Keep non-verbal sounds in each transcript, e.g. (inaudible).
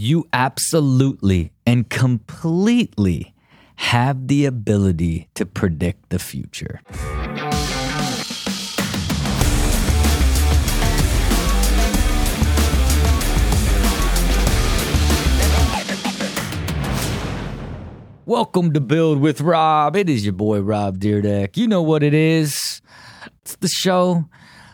you absolutely and completely have the ability to predict the future. Welcome to Build with Rob. It is your boy Rob Dyrdek. You know what it is. It's the show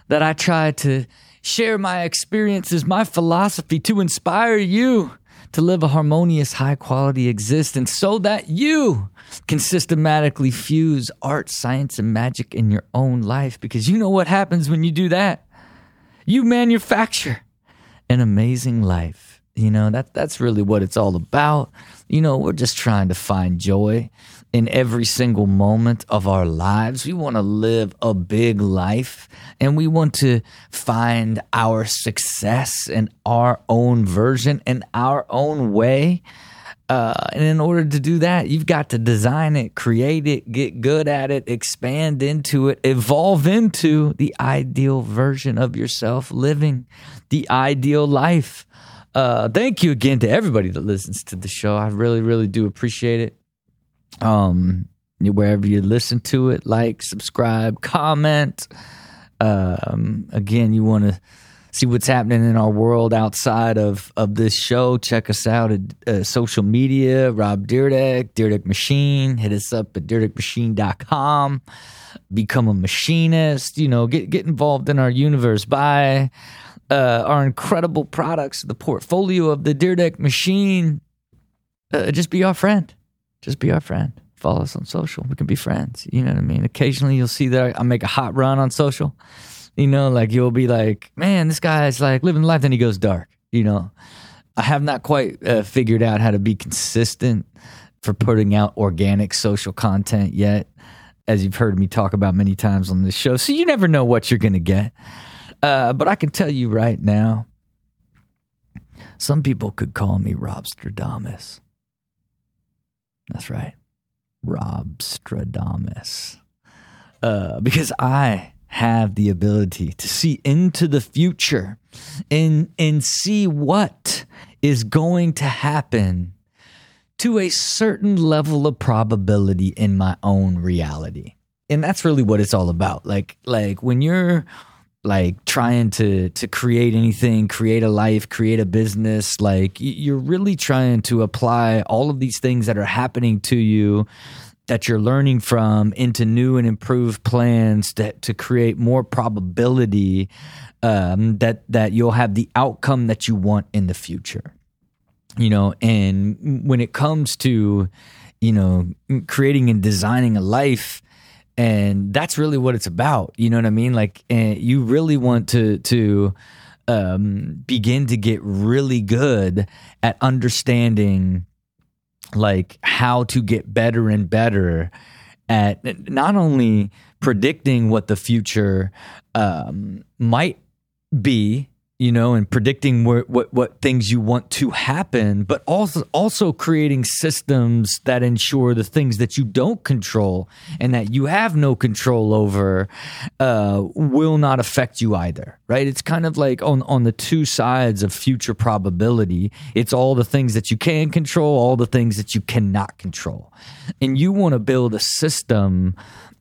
that I try to share my experiences, my philosophy to inspire you to live a harmonious, high quality existence so that you can systematically fuse art, science, and magic in your own life. Because you know what happens when you do that? You manufacture an amazing life. You know, that that's really what it's all about. You know, we're just trying to find joy in every single moment of our lives. We want to live a big life and we want to find our success in our own version in our own way. Uh, and in order to do that, you've got to design it, create it, get good at it, expand into it, evolve into the ideal version of yourself, living the ideal life. Uh, thank you again to everybody that listens to the show. I really, really do appreciate it. Um, wherever you listen to it, like, subscribe, comment. Um, again, you want to see what's happening in our world outside of of this show, check us out at uh, social media, Rob Dyrdek, Dyrdek Machine. Hit us up at dyrdekmachine.com. Become a machinist, you know, get get involved in our universe. Buy uh, our incredible products, the portfolio of the Dyrdek Machine. Uh, just be our friend. Just be our friend. Follow us on social. We can be friends. You know what I mean? Occasionally you'll see that I make a hot run on social. You know, like you'll be like, man, this guy's like living life. Then he goes dark. You know, I have not quite uh, figured out how to be consistent for putting out organic social content yet, as you've heard me talk about many times on this show. So you never know what you're going to get. Uh, but I can tell you right now, some people could call me Rob Stradamus. That's right, Rob Stradamus. Uh, because I have the ability to see into the future and and see what is going to happen to a certain level of probability in my own reality. And that's really what it's all about. Like like when you're like trying to to create anything create a life create a business like you're really trying to apply all of these things that are happening to you that you're learning from into new and improved plans to, to create more probability um, that that you'll have the outcome that you want in the future. You know and when it comes to you know creating and designing a life and that's really what it's about you know what i mean? Like you really want to to um, begin to get really good at understanding like how to get better and better at not only predicting what the future um, might be you know, and predicting what, what, what things you want to happen, but also also creating systems that ensure the things that you don't control and that you have no control over uh, will not affect you either. Right? It's kind of like on on the two sides of future probability. It's all the things that you can control, all the things that you cannot control, and you want to build a system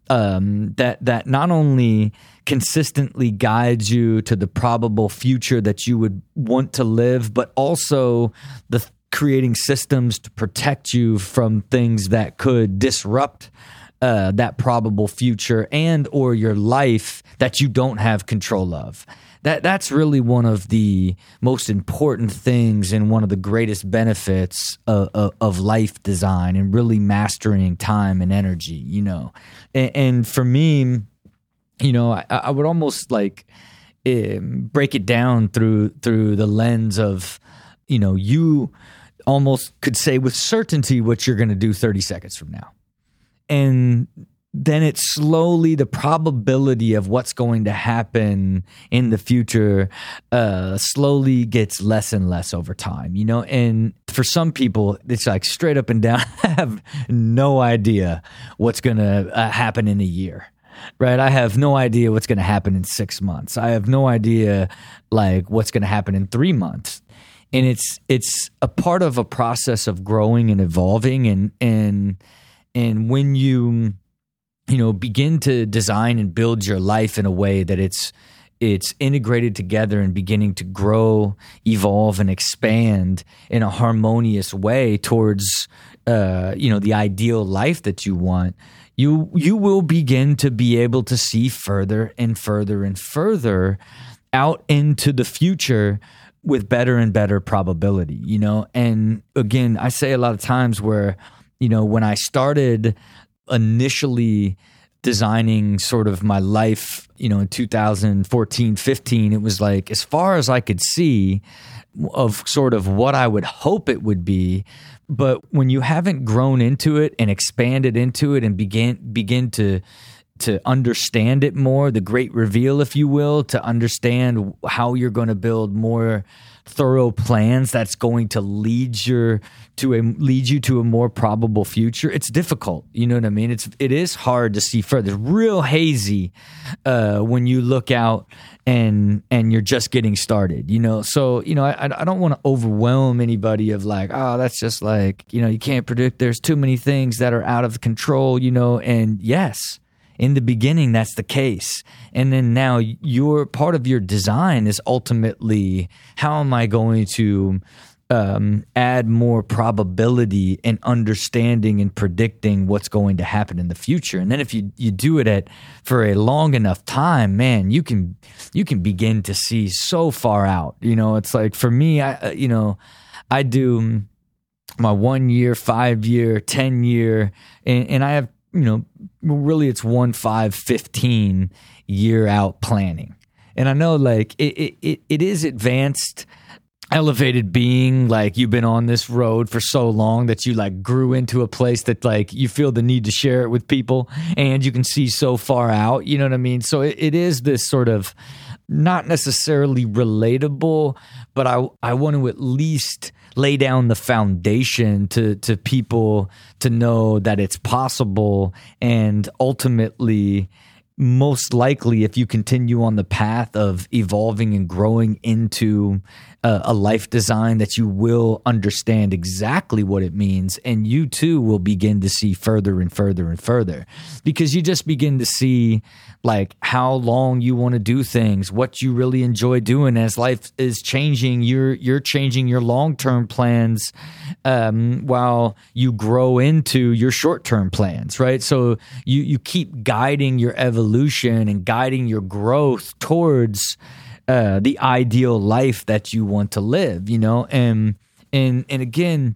um, that that not only consistently guides you to the probable future that you would want to live, but also the creating systems to protect you from things that could disrupt uh, that probable future and or your life that you don't have control of. That that's really one of the most important things and one of the greatest benefits of, of, of life design and really mastering time and energy you know. And, and for me you know, I, I would almost like um, break it down through through the lens of, you know, you almost could say with certainty what you're going to do 30 seconds from now. And then it's slowly the probability of what's going to happen in the future uh, slowly gets less and less over time, you know. And for some people, it's like straight up and down. (laughs) I have no idea what's going to uh, happen in a year right? I have no idea what's going to happen in six months. I have no idea like what's going to happen in three months. and it's it's a part of a process of growing and evolving and and and when you you know begin to design and build your life in a way that it's it's integrated together and beginning to grow, evolve, and expand in a harmonious way towards uh, you know the ideal life that you want. You you will begin to be able to see further and further and further out into the future with better and better probability. You know, and again, I say a lot of times where you know when I started initially designing sort of my life, you know, in 2014, 15, it was like as far as I could see of sort of what I would hope it would be. But when you haven't grown into it and expanded into it and begin begin to to understand it more, the great reveal, if you will, to understand how you're going to build more thorough plans that's going to lead your to a lead you to a more probable future it's difficult you know what i mean? It's it is hard to see further. It's real hazy uh, when you look out and and you're just getting started you know? So you know i i don't want to overwhelm anybody of like oh that's just like you know you can't predict there's too many things that are out of control you know? And yes in the beginning that's the case and then now your part of your design is ultimately how am i going to um, add more probability and understanding and predicting what's going to happen in the future. And then if you you do it at for a long enough time, man, you can you can begin to see so far out. You know, it's like for me, I uh, you know, I do my one year, five year, ten year, and, and I have you know, really it's one, five, 15 year out planning. And I know like it, it, it is advanced elevated being like you've been on this road for so long that you like grew into a place that like you feel the need to share it with people and you can see so far out you know what i mean so it, it is this sort of not necessarily relatable but i i want to at least lay down the foundation to to people to know that it's possible. And ultimately most likely if you continue on the path of evolving and growing into a, a, life design that you will understand exactly what it means and you too will begin to see further and further and further. Because you just begin to see like how long you want to do things what you really enjoy doing as life is changing you're you're changing your long-term plans um, while you grow into your short-term plans right? So you you keep guiding your evolution and guiding your growth towards uh, the ideal life that you want to live, you know, and and and again,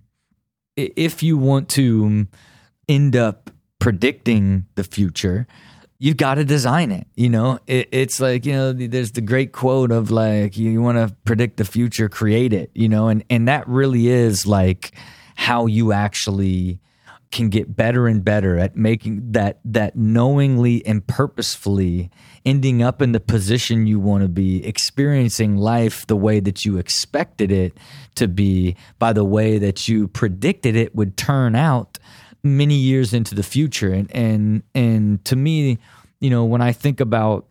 if you want to end up predicting the future, you've got to design it. You know, it, it's like you know, there's the great quote of like, you, you want to predict the future, create it. You know, and and that really is like how you actually can get better and better at making that that knowingly and purposefully ending up in the position you want to be experiencing life the way that you expected it to be by the way that you predicted it would turn out many years into the future. And and and to me you know when i think about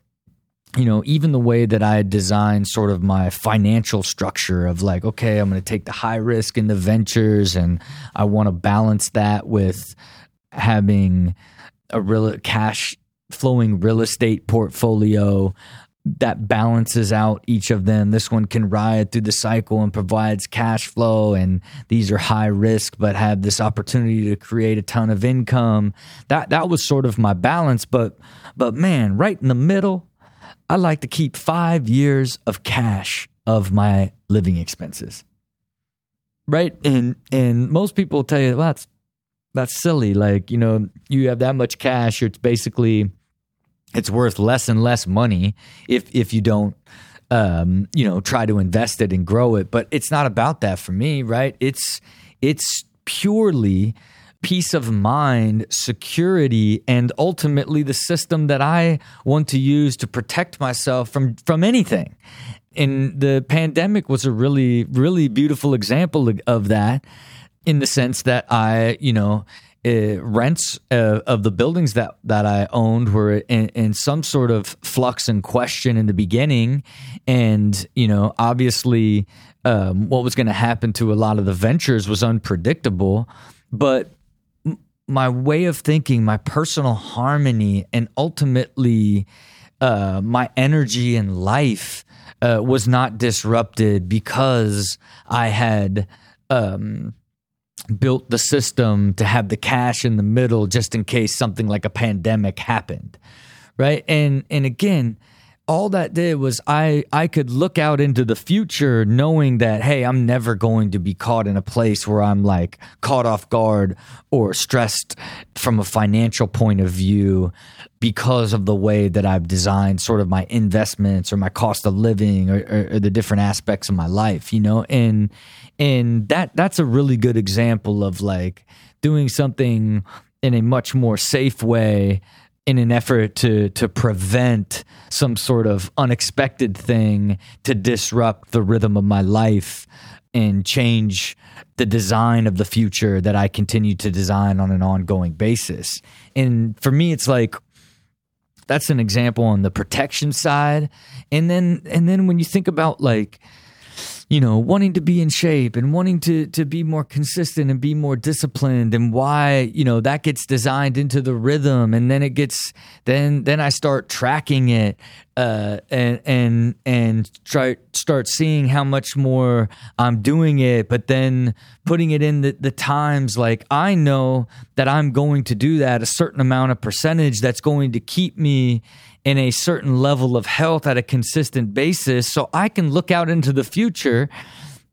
you know, even the way that I designed sort of my financial structure of like, okay, I'm going to take the high risk in the ventures and I want to balance that with having a real cash flowing real estate portfolio that balances out each of them. This one can ride through the cycle and provides cash flow, and these are high risk but have this opportunity to create a ton of income. That that was sort of my balance, but but man, right in the middle, I like to keep five years of cash of my living expenses. Right? And and most people tell you, well, that's that's silly. Like, you know, you have that much cash, it's basically it's worth less and less money if if you don't um, you know, try to invest it and grow it. But it's not about that for me, right? It's it's purely peace of mind, security, and ultimately the system that I want to use to protect myself from from anything. And the pandemic was a really, really beautiful example of that in the sense that I, you know, uh, rents uh, of the buildings that that I owned were in, in, some sort of flux and question in the beginning, and you know, obviously, um, what was going to happen to a lot of the ventures was unpredictable. But my way of thinking, my personal harmony, and ultimately uh, my energy in life uh, was not disrupted because I had. Um, built the system to have the cash in the middle just in case something like a pandemic happened right and and again all that did was I I could look out into the future knowing that hey I'm never going to be caught in a place where I'm like caught off guard or stressed from a financial point of view because of the way that I've designed sort of my investments or my cost of living or, or, or the different aspects of my life you know? And and that that's a really good example of like doing something in a much more safe way in an effort to to prevent some sort of unexpected thing to disrupt the rhythm of my life and change the design of the future that I continue to design on an ongoing basis. And for me it's like that's an example on the protection side. And then and then when you think about like you know, wanting to be in shape and wanting to to be more consistent and be more disciplined and why, you know, that gets designed into the rhythm and then it gets then then I start tracking it uh and and and try start seeing how much more I'm doing it, but then putting it in the, the times like I know that I'm going to do that a certain amount of percentage that's going to keep me in a certain level of health at a consistent basis so I can look out into the future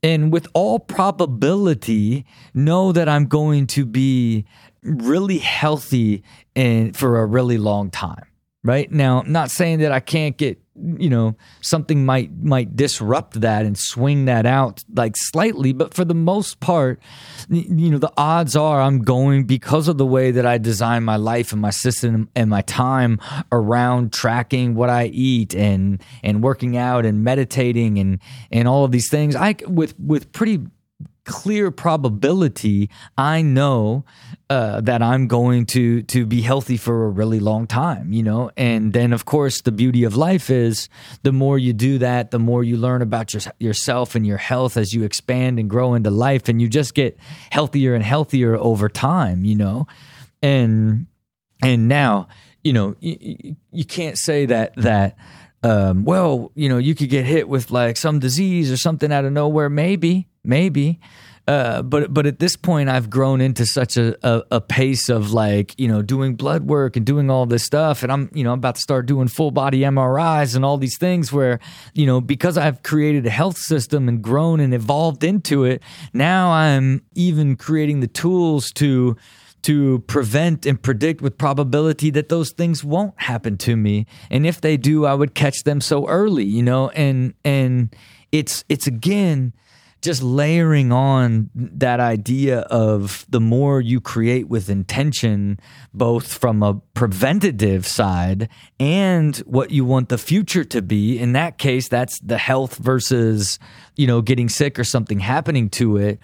and with all probability know that I'm going to be really healthy and for a really long time right? Now I'm not saying that I can't get you know something might might disrupt that and swing that out like slightly but for the most part you know the odds are i'm going because of the way that i design my life and my system and my time around tracking what i eat and and working out and meditating and and all of these things. I with with pretty clear probability I know uh, that I'm going to to be healthy for a really long time, you know. And then, of course, the beauty of life is the more you do that, the more you learn about your, yourself and your health as you expand and grow into life, and you just get healthier and healthier over time, you know. And and now, you know, you, you can't say that that. Um, well, you know, you could get hit with like some disease or something out of nowhere. Maybe, maybe. Uh, but but at this point, I've grown into such a, a, a, pace of like you know doing blood work and doing all this stuff, and I'm you know I'm about to start doing full body MRIs and all these things where you know because I've created a health system and grown and evolved into it, now I'm even creating the tools to to prevent and predict with probability that those things won't happen to me, and if they do, I would catch them so early, you know, and and it's it's again just layering on that idea of the more you create with intention, both from a preventative side and what you want the future to be. In that case, that's the health versus, you know, getting sick or something happening to it.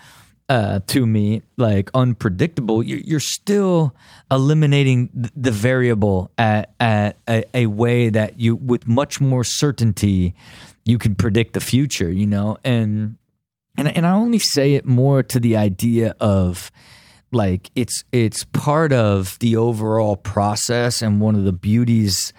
Uh, to me, like unpredictable, you're still eliminating the variable at, at a, a way that you, with much more certainty, you can predict the future, you know? And and and I only say it more to the idea of like it's it's part of the overall process and one of the beauties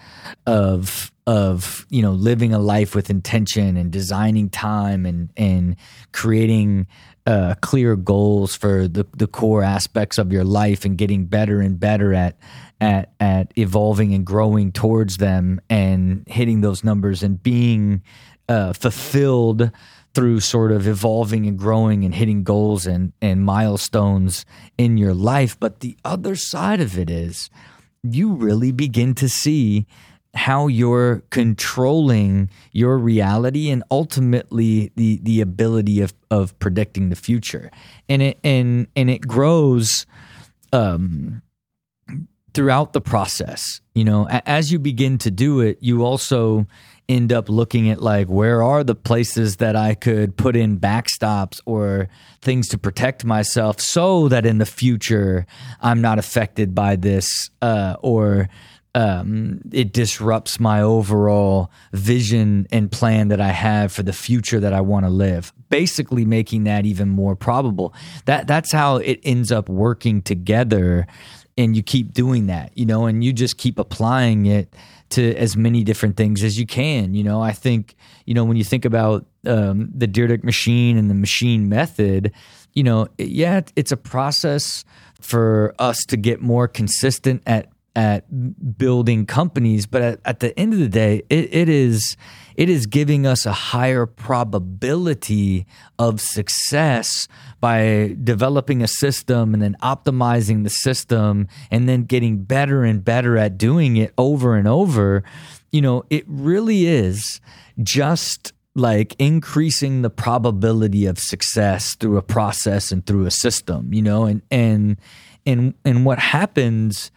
of of you know living a life with intention and designing time and and creating uh, clear goals for the the core aspects of your life and getting better and better at at at evolving and growing towards them and hitting those numbers and being uh, fulfilled through sort of evolving and growing and hitting goals and, and milestones in your life. But the other side of it is you really begin to see how you're controlling your reality and ultimately the the ability of of predicting the future and it and and it grows um throughout the process you know as you begin to do it you also end up looking at like where are the places that I could put in backstops or things to protect myself so that in the future I'm not affected by this uh, or um, it disrupts my overall vision and plan that I have for the future that I want to live. Basically, making that even more probable. That that's how it ends up working together, and you keep doing that, you know, and you just keep applying it to as many different things as you can. You know, I think you know when you think about um, the Dyrdek machine and the machine method, you know, yeah, it's a process for us to get more consistent at at building companies, but at, at the end of the day, it, it is it is giving us a higher probability of success by developing a system and then optimizing the system and then getting better and better at doing it over and over. You know, it really is just like increasing the probability of success through a process and through a system, you know, and and and and what happens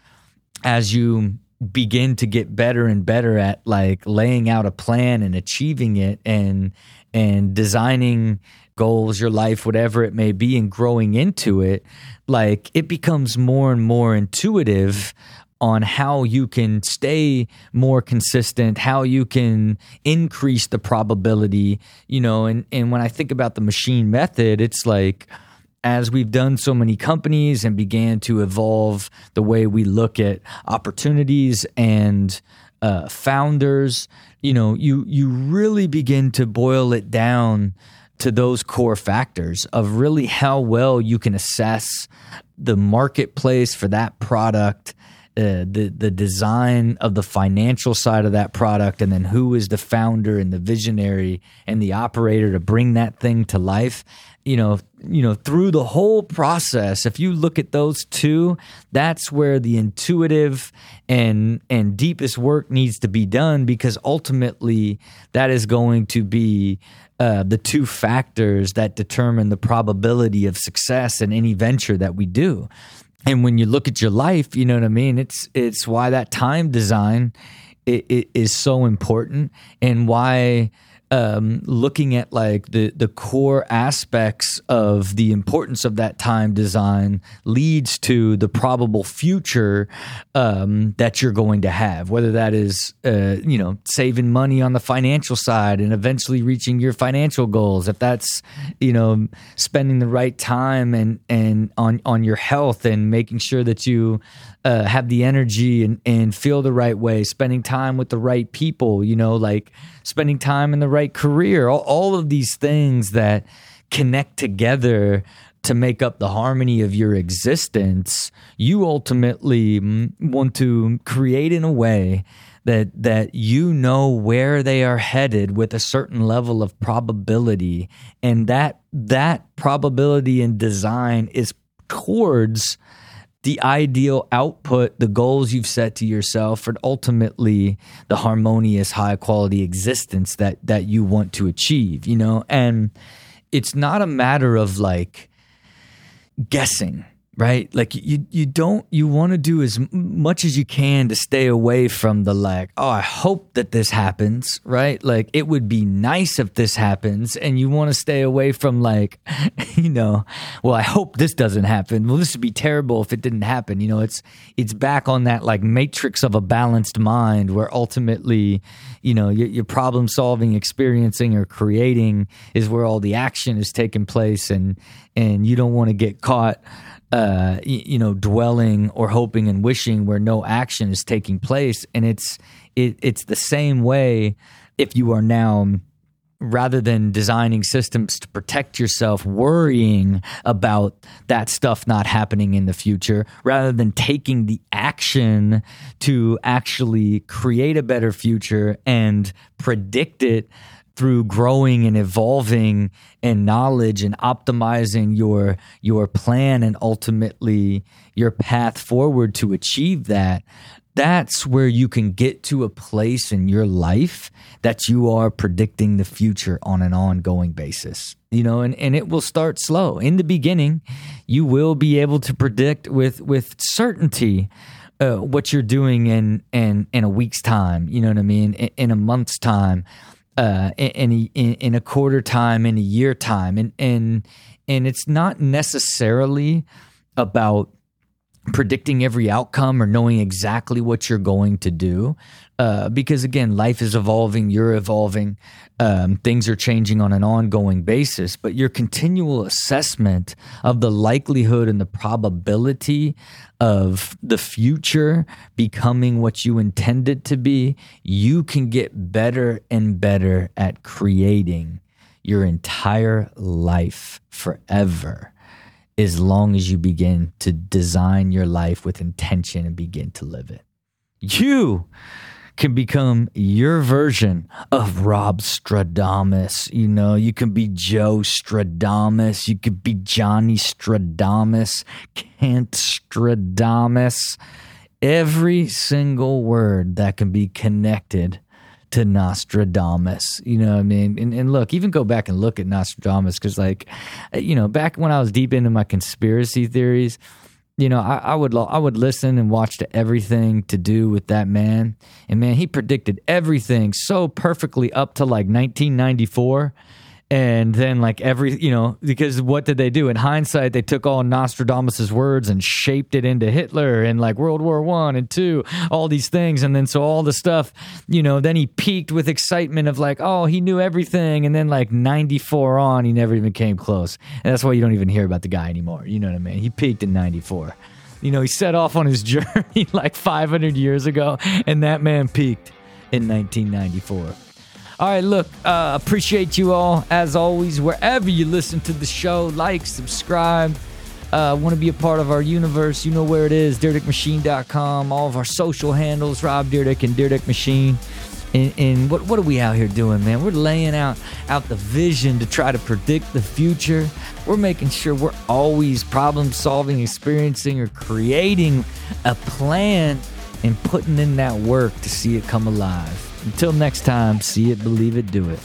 as you begin to get better and better at like laying out a plan and achieving it and and designing goals your life whatever it may be and growing into it like it becomes more and more intuitive on how you can stay more consistent, how you can increase the probability, you know, and, and when I think about the machine method, it's like as we've done so many companies and began to evolve the way we look at opportunities and uh, founders, you know, you you really begin to boil it down to those core factors of really how well you can assess the marketplace for that product uh, the the design of the financial side of that product, and then who is the founder and the visionary and the operator to bring that thing to life. You know, you know, through the whole process, if you look at those two, that's where the intuitive and and deepest work needs to be done because ultimately that is going to be uh, the two factors that determine the probability of success in any venture that we do and when you look at your life, you know what I mean. It's it's why that time design is, is so important, and why um, looking at like the the core aspects of the importance of that time design leads to the probable future um, that you're going to have. Whether that is uh, you know saving money on the financial side and eventually reaching your financial goals, if that's you know spending the right time and and on on your health and making sure that you uh, have the energy and, and feel the right way, spending time with the right people, you know, like spending time in the right career, all, all of these things that connect together to make up the harmony of your existence, you ultimately mm, want to create in a way that that you know where they are headed with a certain level of probability. And that that probability in design is towards the ideal output, the goals you've set to yourself, and ultimately the harmonious, high quality existence that that you want to achieve, you know? And it's not a matter of like guessing right? Like you, you don't, you want to do as much as you can to stay away from the like, oh, I hope that this happens, right? Like it would be nice if this happens, and you want to stay away from like, (laughs) you know, well, I hope this doesn't happen. Well, this would be terrible if it didn't happen. You know, it's it's back on that like matrix of a balanced mind where ultimately, you know, your, your problem solving, experiencing, or creating is where all the action is taking place, and and you don't want to get caught uh, you know, dwelling or hoping and wishing where no action is taking place. And it's it, it's the same way if you are now rather than designing systems to protect yourself, worrying about that stuff not happening in the future, rather than taking the action to actually create a better future and predict it through growing and evolving and knowledge and optimizing your your plan and ultimately your path forward to achieve that that's where you can get to a place in your life that you are predicting the future on an ongoing basis you know and, and it will start slow. In the beginning you will be able to predict with with certainty uh, what you're doing in in in a week's time you know what i mean? In, in a month's time uh, in, in, in a quarter time, in a year time, and and and it's not necessarily about predicting every outcome or knowing exactly what you're going to do. Uh, because again, life is evolving, you're evolving, um, things are changing on an ongoing basis, but your continual assessment of the likelihood and the probability of the future becoming what you intended to be, you can get better and better at creating your entire life forever as long as you begin to design your life with intention and begin to live it. You can become your version of Rob Stradamus. You know, you can be Joe Stradamus. You could be Johnny Stradamus, Kent Stradamus. Every single word that can be connected to Nostradamus. You know what I mean? And, and look, even go back and look at Nostradamus because, like, you know, back when I was deep into my conspiracy theories, you know, I, I, would I would listen and watch to everything to do with that man, and man, he predicted everything so perfectly up to like 1994 and then like every you know because what did they do? In hindsight they took all nostradamus's words and shaped it into hitler and like world war one and two all these things. And then so all the stuff you know then he peaked with excitement of like oh he knew everything. And then like 94 on he never even came close. And that's why you don't even hear about the guy anymore. You know what i mean? He peaked in 94 you know he set off on his (laughs) journey like 500 years ago. And that man peaked in 1994 all right, look, uh, appreciate you all as always. Wherever you listen to the show, like, subscribe. Uh, Want to be a part of our universe? You know where it is, DyrdekMachine.com. All of our social handles, Rob Dyrdek and Dyrdek Machine. And, and, what what are we out here doing, man? We're laying out out the vision to try to predict the future. We're making sure we're always problem solving, experiencing, or creating a plan and putting in that work to see it come alive. Until next time, see it, believe it, do it.